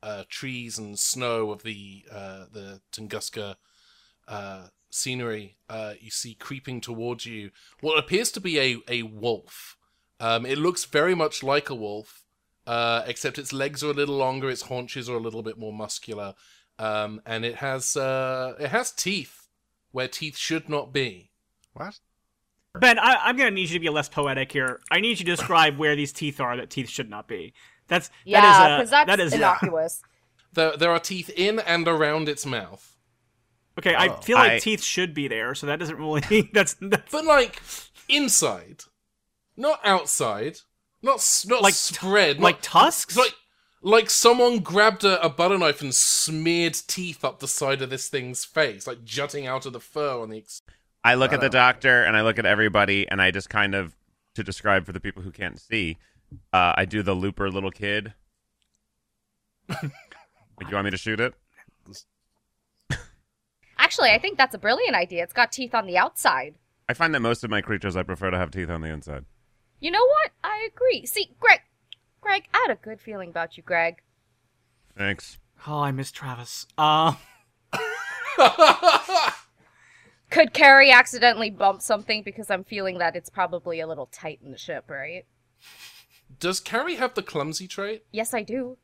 uh, trees and snow of the uh, the Tunguska uh, scenery. Uh, you see creeping towards you what appears to be a a wolf. Um, it looks very much like a wolf, uh, except its legs are a little longer, its haunches are a little bit more muscular, um, and it has uh, it has teeth where teeth should not be. what? Ben, I, I'm gonna need you to be less poetic here. I need you to describe where these teeth are that teeth should not be. That's yeah, that is a, because that's that is innocuous. *laughs* There, there are teeth in and around its mouth, okay. I Oh. feel like I- teeth should be there, so that doesn't really. *laughs* That's, that's but like inside, not outside, not not Like- spread, like not, tusks. like like someone grabbed a, a butter knife and smeared teeth up the side of this thing's face, like jutting out of the fur on the. Ex- I look at the doctor and I look at everybody and I just kind of to describe for the people who can't see, uh, I do the looper little kid. like you want me to shoot it? Actually, I think that's a brilliant idea. It's got teeth on the outside. I find that most of my creatures I prefer to have teeth on the inside. You know what? I agree. See, Greg, Greg, I had a good feeling about you, Greg. Thanks. oh, I miss Travis. Uh, *laughs* Could Carrie accidentally bump something because I'm feeling that it's probably a little tight in the ship, right? Does Carrie have the clumsy trait? Yes, I do.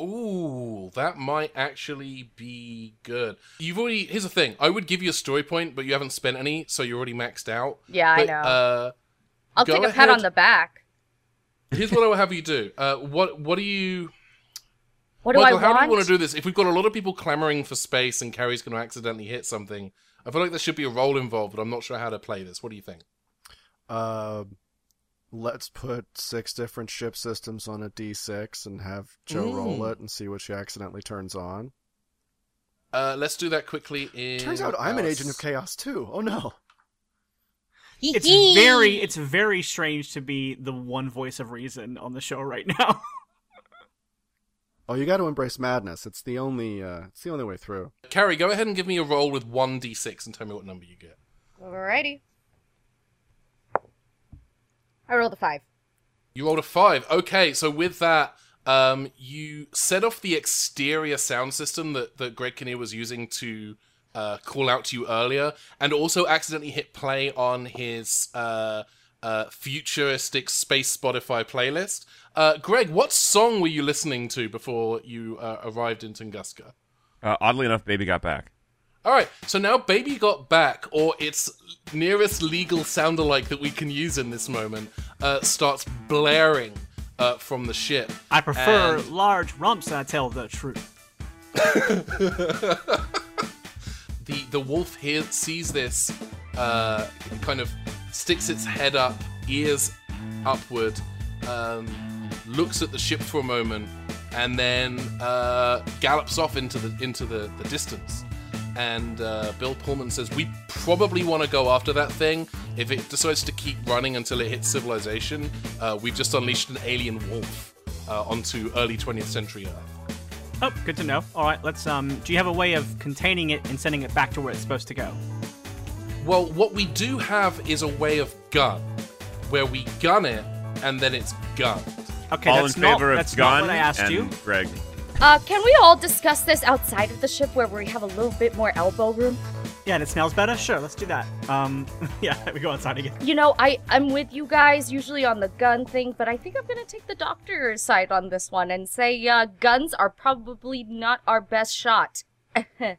Ooh, that might actually be good. You've already. Here's the thing. I would give you a story point, but you haven't spent any, so you're already maxed out. Yeah, I know. Uh, I'll take a pat on the back. here's what I will have you do. Uh, what What do you? What do Michael, I how want? do you want to do this? If we've got a lot of people clamoring for space and Carrie's going to accidentally hit something, I feel like there should be a role involved, but I'm not sure how to play this. What do you think? Uh, let's put six different ship systems on a D6 and have Joe roll Mm. it and see what she accidentally turns on. Uh, let's do that quickly. In Turns out I'm an agent of chaos too. Oh no. It's very it's very strange to be the one voice of reason on the show right now. *laughs* Oh, you got to embrace madness. It's the only. Uh, it's the only way through. Carrie, go ahead and give me a roll with one d6 and tell me what number you get. Alrighty. I rolled a five. You rolled a five. Okay, so with that, um, you set off the exterior sound system that, that Greg Kinnear was using to uh, call out to you earlier, and also accidentally hit play on his uh, uh, futuristic space Spotify playlist. Uh, Greg, what song were you listening to before you uh, arrived in Tunguska? Uh, oddly enough, baby got back. All right, so now Baby Got Back, or its nearest legal sound alike that we can use in this moment, uh, starts blaring uh, from the ship. I prefer And- large rumps I tell the truth. *laughs* the the wolf here sees this, uh, kind of sticks its head up, ears upward, um, looks at the ship for a moment, and then uh, gallops off into the into the, the distance. And uh, Bill Pullman says, "We probably want to go after that thing. If it decides to keep running until it hits civilization, uh, we've just unleashed an alien wolf uh, onto early 20th century Earth." Oh, good to know. All right, let's. Um, do you have a way of containing it and sending it back to where it's supposed to go? Well, what we do have is a way of gun, where we gun it and then it's gunned. Okay, All in that's not, favor of that's gun not what I asked and you. Greg. Uh, can we all discuss this outside of the ship where we have a little bit more elbow room? Yeah, and it smells better. Sure, let's do that. Um, *laughs* yeah, *laughs* we go outside again. You know, I I'm with you guys usually on the gun thing, but I think I'm gonna take the doctor's side on this one and say uh, guns are probably not our best shot. *laughs* I,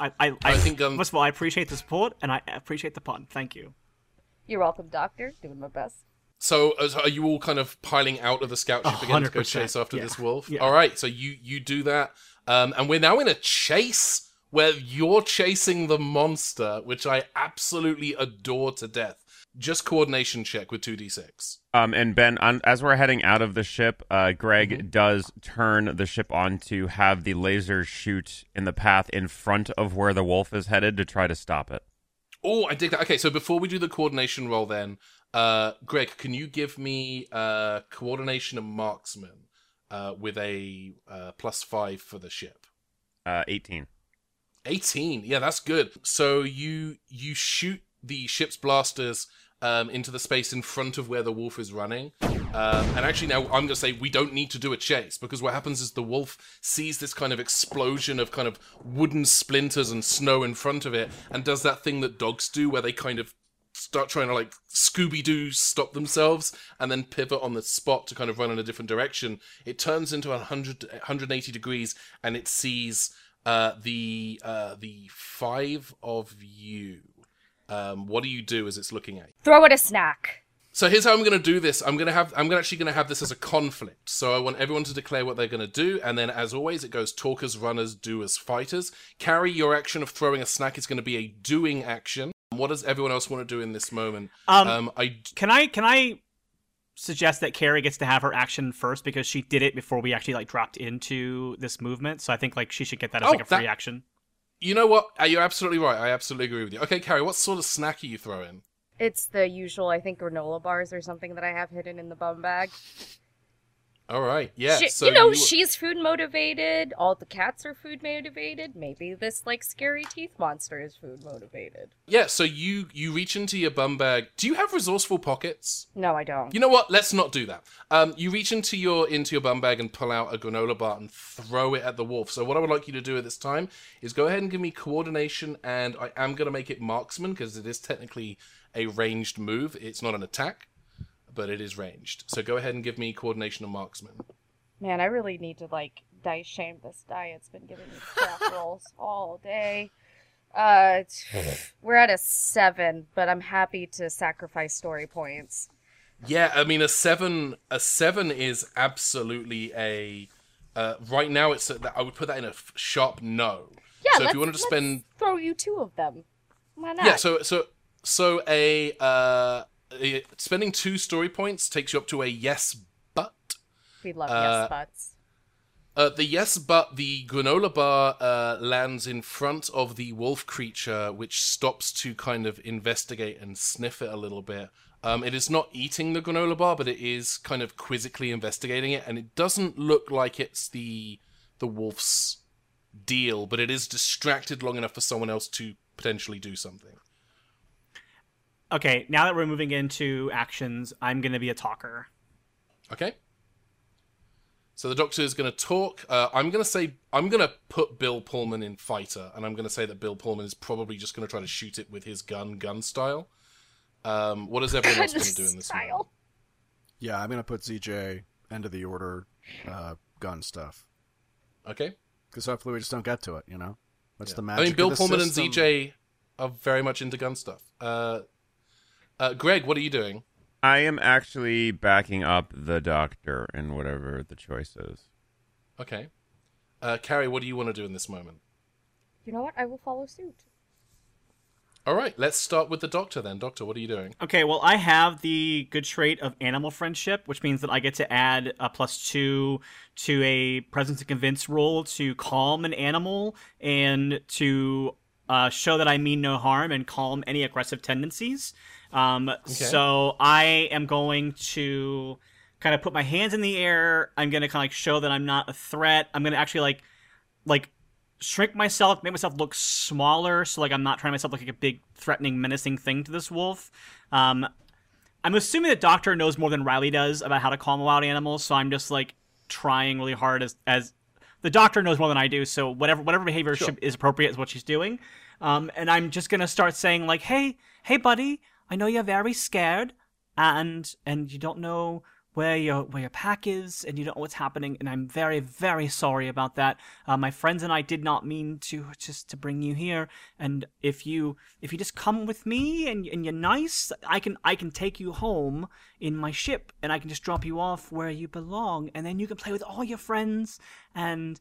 I, I, I think, um, First of all, I appreciate the support and I appreciate the pun. Thank you. You're welcome, doctor. Doing my best. So, are you all kind of piling out of the scout ship again to go chase after yeah, this wolf? yeah. All right, so you you do that, um, and we're now in a chase where you're chasing the monster, which I absolutely adore to death. Just coordination check with two d six. Um, and Ben, on, as we're heading out of the ship, uh, Greg Mm-hmm. does turn the ship on to have the laser shoot in the path in front of where the wolf is headed to try to stop it. Oh, I dig that. Okay, so before we do the coordination roll, then, uh, Greg, can you give me uh, coordination and marksman uh, with a uh, plus five for the ship? Uh, 18. 18 yeah that's good so you you shoot the ship's blasters um, into the space in front of where the wolf is running um, and actually now i'm going to say we don't need to do a chase because what happens is the wolf sees this kind of explosion of kind of wooden splinters and snow in front of it and does that thing that dogs do where they kind of start trying to like Scooby Doo stop themselves and then pivot on the spot to kind of run in a different direction. It turns into 100, 180 degrees and it sees uh, the uh, the five of you. Um, what do you do as it's looking at you? Throw it a snack. So here's how I'm going to do this. I'm going to have I'm gonna actually going to have this as a conflict. So I want everyone to declare what they're going to do, and then as always, it goes talkers, runners, doers, fighters. Carry your action of throwing a snack is going to be a doing action. What does everyone else want to do in this moment? Um, I Can I can I suggest that Carrie gets to have her action first because she did it before we actually like dropped into this movement. So I think like she should get that as Oh, like a free that- action. you know what? Uh, You're absolutely right. I absolutely agree with you. Okay, Carrie, what sort of snack are you throwing? It's the usual, I think, granola bars or something that I have hidden in the bum bag. All right, yeah. She- so you know, you- she's food motivated. All the cats are food motivated. Maybe this like scary teeth monster is food motivated. yeah. So you you reach into your bum bag. Do you have resourceful pockets? No, I don't. You know what? Let's not do that. Um, you reach into your into your bum bag and pull out a granola bar and throw it at the wolf. So what I would like you to do at this time is go ahead and give me coordination, and I am going to make it marksman because it is technically a ranged move. It's not an attack, but it is ranged. So go ahead and give me coordination and marksman. Man, I really need to like dice shame this die. It's been giving me crap *laughs* rolls all day. Uh, we're at a seven, but I'm happy to sacrifice story points. Yeah, I mean a seven. A seven is absolutely a. Uh, right now, it's a, I would put that in a f- sharp no. Yeah, So if you wanted to spend throw you two of them. Why not? Yeah, so so so a uh a- spending two story points takes you up to a yes but we love uh, yes butts. Uh, the yes, but the granola bar uh, lands in front of the wolf creature, which stops to kind of investigate and sniff it a little bit. Um, it is not eating the granola bar, but it is kind of quizzically investigating it, and it doesn't look like it's the the wolf's deal, but it is distracted long enough for someone else to potentially do something. Okay, now that we're moving into actions, I'm gonna be a talker. Okay. So the doctor is going to talk. Uh, I'm going to say I'm going to put Bill Pullman in fighter, and I'm going to say that Bill Pullman is probably just going to try to shoot it with his gun, gun style. Um, what is everyone else going to do in *laughs* this? Moment? Style. Yeah, I'm gonna put ZJ end of the order, uh, gun stuff. Okay. Because hopefully we just don't get to it. You know, that's Yeah. the magic. I mean, Bill of the Pullman system. and ZJ are very much into gun stuff. Uh, uh, Greg, what are you doing? I am actually backing up the doctor in whatever the choice is. Okay. Uh, Carrie, what do you want to do in this moment? You know what? I will follow suit. All right, let's start with the doctor then. Doctor, what are you doing? Okay, well, I have the good trait of animal friendship, which means that I get to add a plus two to a presence and convince roll to calm an animal and to uh, show that I mean no harm and calm any aggressive tendencies. Um, So I am going to kind of put my hands in the air. I'm going to kind of like show that I'm not a threat. I'm going to actually like like shrink myself, make myself look smaller, so like I'm not trying myself look like a big, threatening, menacing thing to this wolf. Um, I'm assuming the doctor knows more than Riley does about how to calm wild animals, so I'm just like trying really hard as as the doctor knows more than I do. So whatever whatever behavior should, is appropriate is what she's doing. Um, and I'm just gonna start saying like, hey, hey, buddy, I know you're very scared, and and you don't know where your where your pack is, and you don't know what's happening, and I'm very very sorry about that. Uh, my friends and I did not mean to just to bring you here, and if you if you just come with me and and you're nice, I can I can take you home in my ship, and I can just drop you off where you belong, and then you can play with all your friends and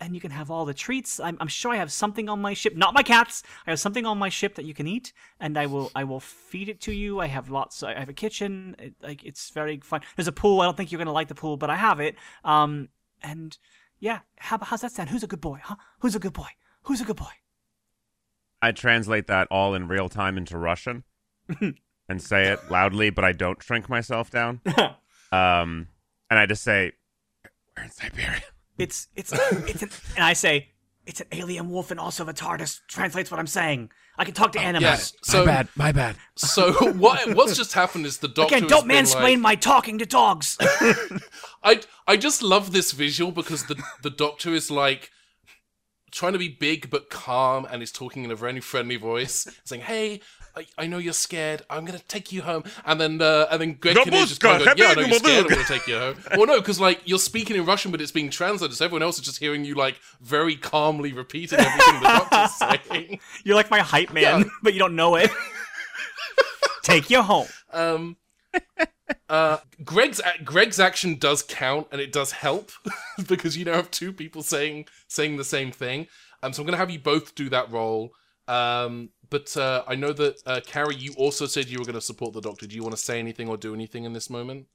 and you can have all the treats. I'm, I'm sure I have something on my ship, not my cats. I have something on my ship that you can eat, and I will I will feed it to you. I have lots. I have a kitchen. It, like it's very fun. There's a pool. I don't think you're gonna like the pool, but I have it. Um, and yeah, how how's that sound? Who's a good boy? Huh? Who's a good boy? Who's a good boy? I translate that all in real time into Russian *laughs* and say it loudly, but I don't shrink myself down. *laughs* Um, and I just say, "We're in Siberia." It's it's it's an, and I say it's an alien wolf and also the TARDIS translates what I'm saying. I can talk to animals. Yes. So, my bad. My bad. So *laughs* what? What's just happened is the doctor. Again, don't been mansplain like- my talking to dogs. *laughs* I I just love this visual because the the doctor is like trying to be big but calm and is talking in a very friendly voice, saying, "Hey, I, I know you're scared. I'm gonna take you home." And then uh, and then Greg Kinnear just kind of going, "Yeah, I know you're scared. I'm gonna take you home." *laughs* Well, no, because like you're speaking in Russian, but it's being translated, so everyone else is just hearing you like very calmly repeating everything the doctor's *laughs* saying. You're like my hype man, Yeah. but you don't know it. *laughs* Take you home. Um, uh, Greg's Greg's action does count, and it does help because you now have two people saying saying the same thing. Um, so I'm gonna have you both do that role. Um, but uh, I know that uh, Carrie, you also said you were going to support the Doctor. Do you want to say anything or do anything in this moment?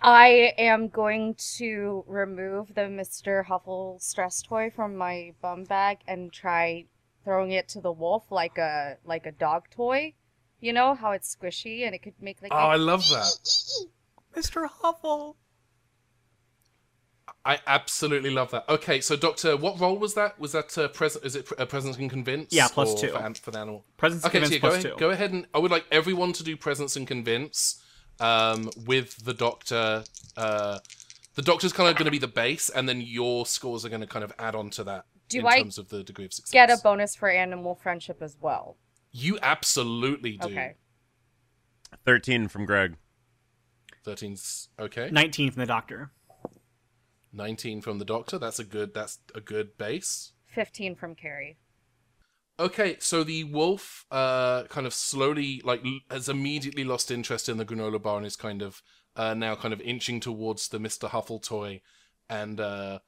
I am going to remove the Mr. Huffle stress toy from my bum bag and try throwing it to the wolf like a like a dog toy. You know how it's squishy and it could make like Oh, I love that. *laughs* Mr. Huffle. I absolutely love that. Okay, so Doctor, what role was that? Was that uh, present? Is it a presence and convince? Yeah, plus or two. for, an- for the animal. Presence Okay, okay, so yeah, plus go, ahead, two. go ahead and I would like everyone to do presence and convince um, with the doctor. Uh, the doctor's kind of going to be the base, and then your scores are going to kind of add on to that Do in I terms of the degree of success. get a bonus for animal friendship as well. You absolutely do. Okay. 13 from Greg. 13's okay. 19 from the doctor. 19 from the doctor. That's a good. That's a good base. 15 from Carrie. Okay, so the wolf uh kind of slowly like has immediately lost interest in the granola bar and is kind of uh now kind of inching towards the Mr. Huffle toy and uh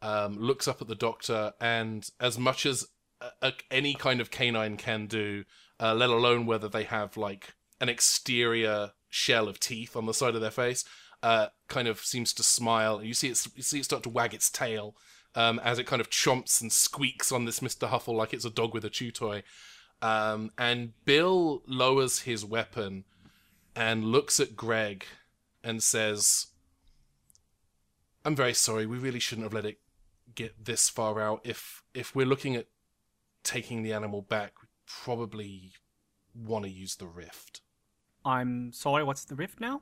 um looks up at the doctor and as much as a, a, any kind of canine can do uh, let alone whether they have like an exterior shell of teeth on the side of their face uh, kind of seems to smile. You see it, you see it start to wag its tail um, as it kind of chomps and squeaks on this Mister Huffle like it's a dog with a chew toy. Um, and Bill lowers his weapon and looks at Greg and says, "I'm very sorry. We really shouldn't have let it get this far out. If if we're looking at taking the animal back, we probably want to use the rift." I'm sorry. What's the rift now?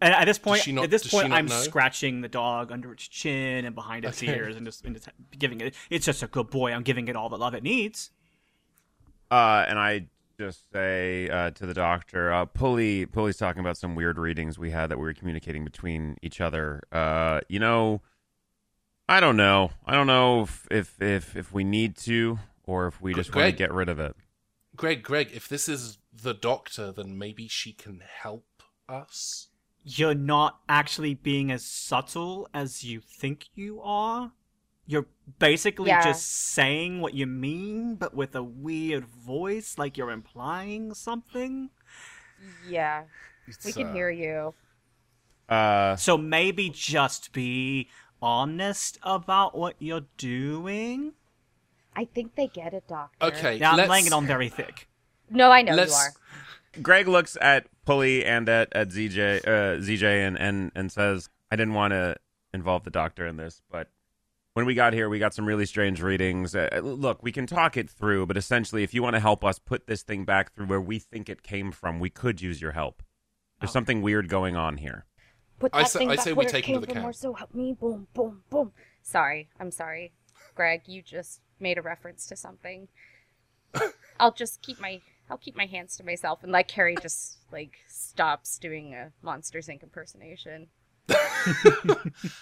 And at this point, not- at this point, I'm know? scratching the dog under its chin and behind its Okay. ears, and just, and just giving it. It's just a good boy. I'm giving it all the love it needs. Uh, and I just say uh, to the doctor, uh, Pulley, Pulley's talking about some weird readings we had that we were communicating between each other. Uh, you know, I don't know. I don't know if if if, if we need to or if we Gre- just want to get rid of it. Greg, Greg, if this is the doctor, then maybe she can help us. You're not actually being as subtle as you think you are. You're basically Yeah. just saying what you mean, but with a weird voice, like you're implying something. Yeah, we can uh, hear you. Uh, So maybe just be honest about what you're doing. I think they get it, Doctor. Okay, Yeah, I'm let's, laying it on very thick. No, I know let's you are. Greg looks at Pulley and at, at ZJ, uh, ZJ and, and, and says, I didn't want to involve the doctor in this, but when we got here, we got some really strange readings. Uh, look, we can talk it through, but essentially, if you want to help us put this thing back through where we think it came from, we could use your help. There's something weird going on here. Put I that say- thing I back say we where it take him to the from, camp. or so help me. Boom, boom, boom. Sorry, I'm sorry, Greg. You just made a reference to something. *laughs* I'll just keep my I'll keep my hands to myself, and like Carrie just like stops doing a Monsters Inc. impersonation. Uh, *laughs*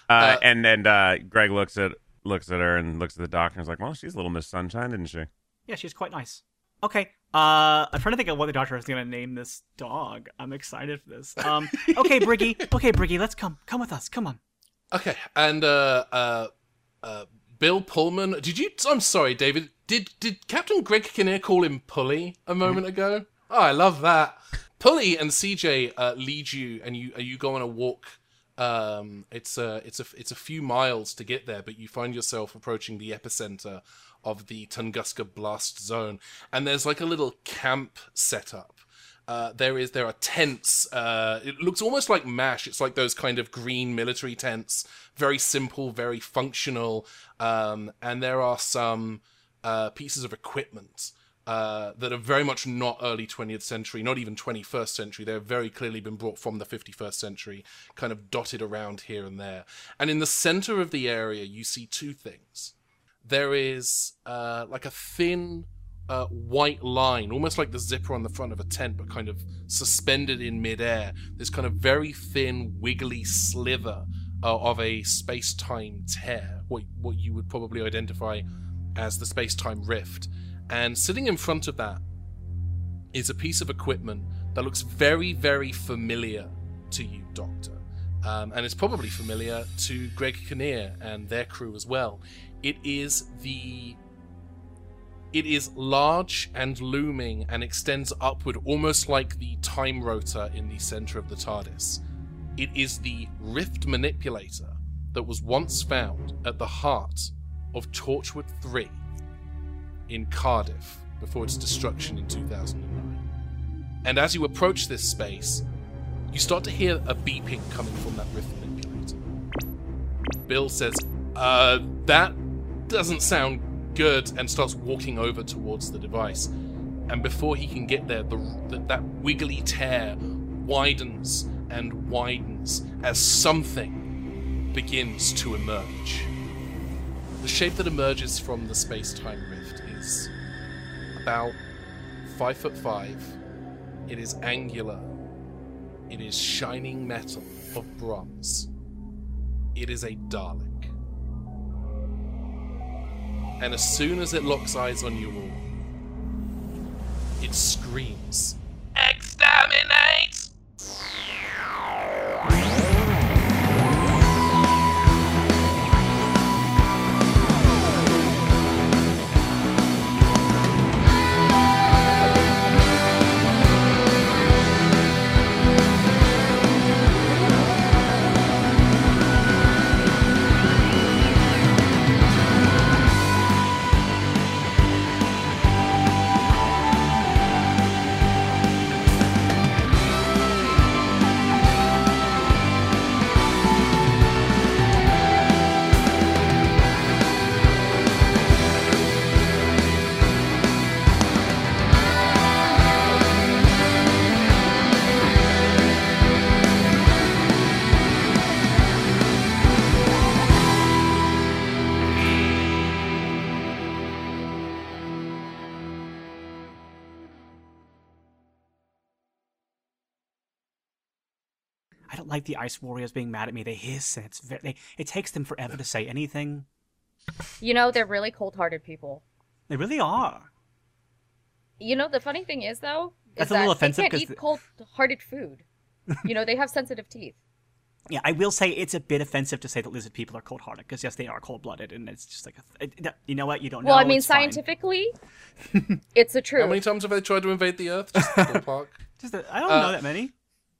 Uh, and and uh, Greg looks at looks at her and looks at the doctor and is like, "Well, she's a little Miss Sunshine, didn't she?" Yeah, she's quite nice. Okay. Uh, I'm trying to think of what the doctor is gonna name this dog. I'm excited for this. Um, *laughs* okay, Briggy. Okay, Briggy, let's come. Come with us. Come on. Okay, and uh, uh, uh, Bill Pullman. Did you? I'm sorry, David. Did did Captain Greg Kinnear call him Pulley a moment ago? Oh, I love that. Pulley and ZJ uh, lead you, and you you go on a walk. Um, it's a it's a it's a few miles to get there, but you find yourself approaching the epicenter of the Tunguska blast zone, and there's like a little camp set up. Uh, there is there are tents. Uh, it looks almost like Mash. It's like those kind of green military tents, very simple, very functional. Um, and there are some uh, pieces of equipment uh, that are very much not early 20th century, not even 21st century. They've very clearly been brought from the 51st century, kind of dotted around here and there. And in the center of the area, you see two things. There is uh, like a thin uh, white line, almost like the zipper on the front of a tent, but kind of suspended in midair. This kind of very thin, wiggly sliver uh, of a space time tear, what, what you would probably identify as the space time rift. And sitting in front of that is a piece of equipment that looks very, very familiar to you, Doctor. Um, and it's probably familiar to Greg Kinnear and their crew as well. It is the it is large and looming and extends upward almost like the time rotor in the center of the TARDIS. It is the rift manipulator that was once found at the heart of Torchwood 3 in Cardiff before its destruction in 2009. And as you approach this space, you start to hear a beeping coming from that rift manipulator. Bill says, uh, that doesn't sound good, and starts walking over towards the device. And before he can get there, the, the, that wiggly tear widens and widens as something begins to emerge. The shape that emerges from the space time rift is about five foot five. It is angular. It is shining metal of bronze. It is a Dalek. And as soon as it locks eyes on you all, it screams, the Ice Warriors being mad at me. They hiss, and it's very, they, it takes them forever to say anything. You know, they're really cold-hearted people. They really are. You know, the funny thing is though, is That's a that little they offensive can't 'cause eat the- cold-hearted food. you know, they have sensitive teeth. *laughs* Yeah, I will say it's a bit offensive to say that lizard people are cold-hearted because yes, they are cold-blooded, and it's just like a th- it- you know what you don't know. Well, I mean, it's scientifically, *laughs* it's a truth. How many times have they tried to invade the Earth? Just ballpark. *laughs* Just a, I don't Uh, know that many.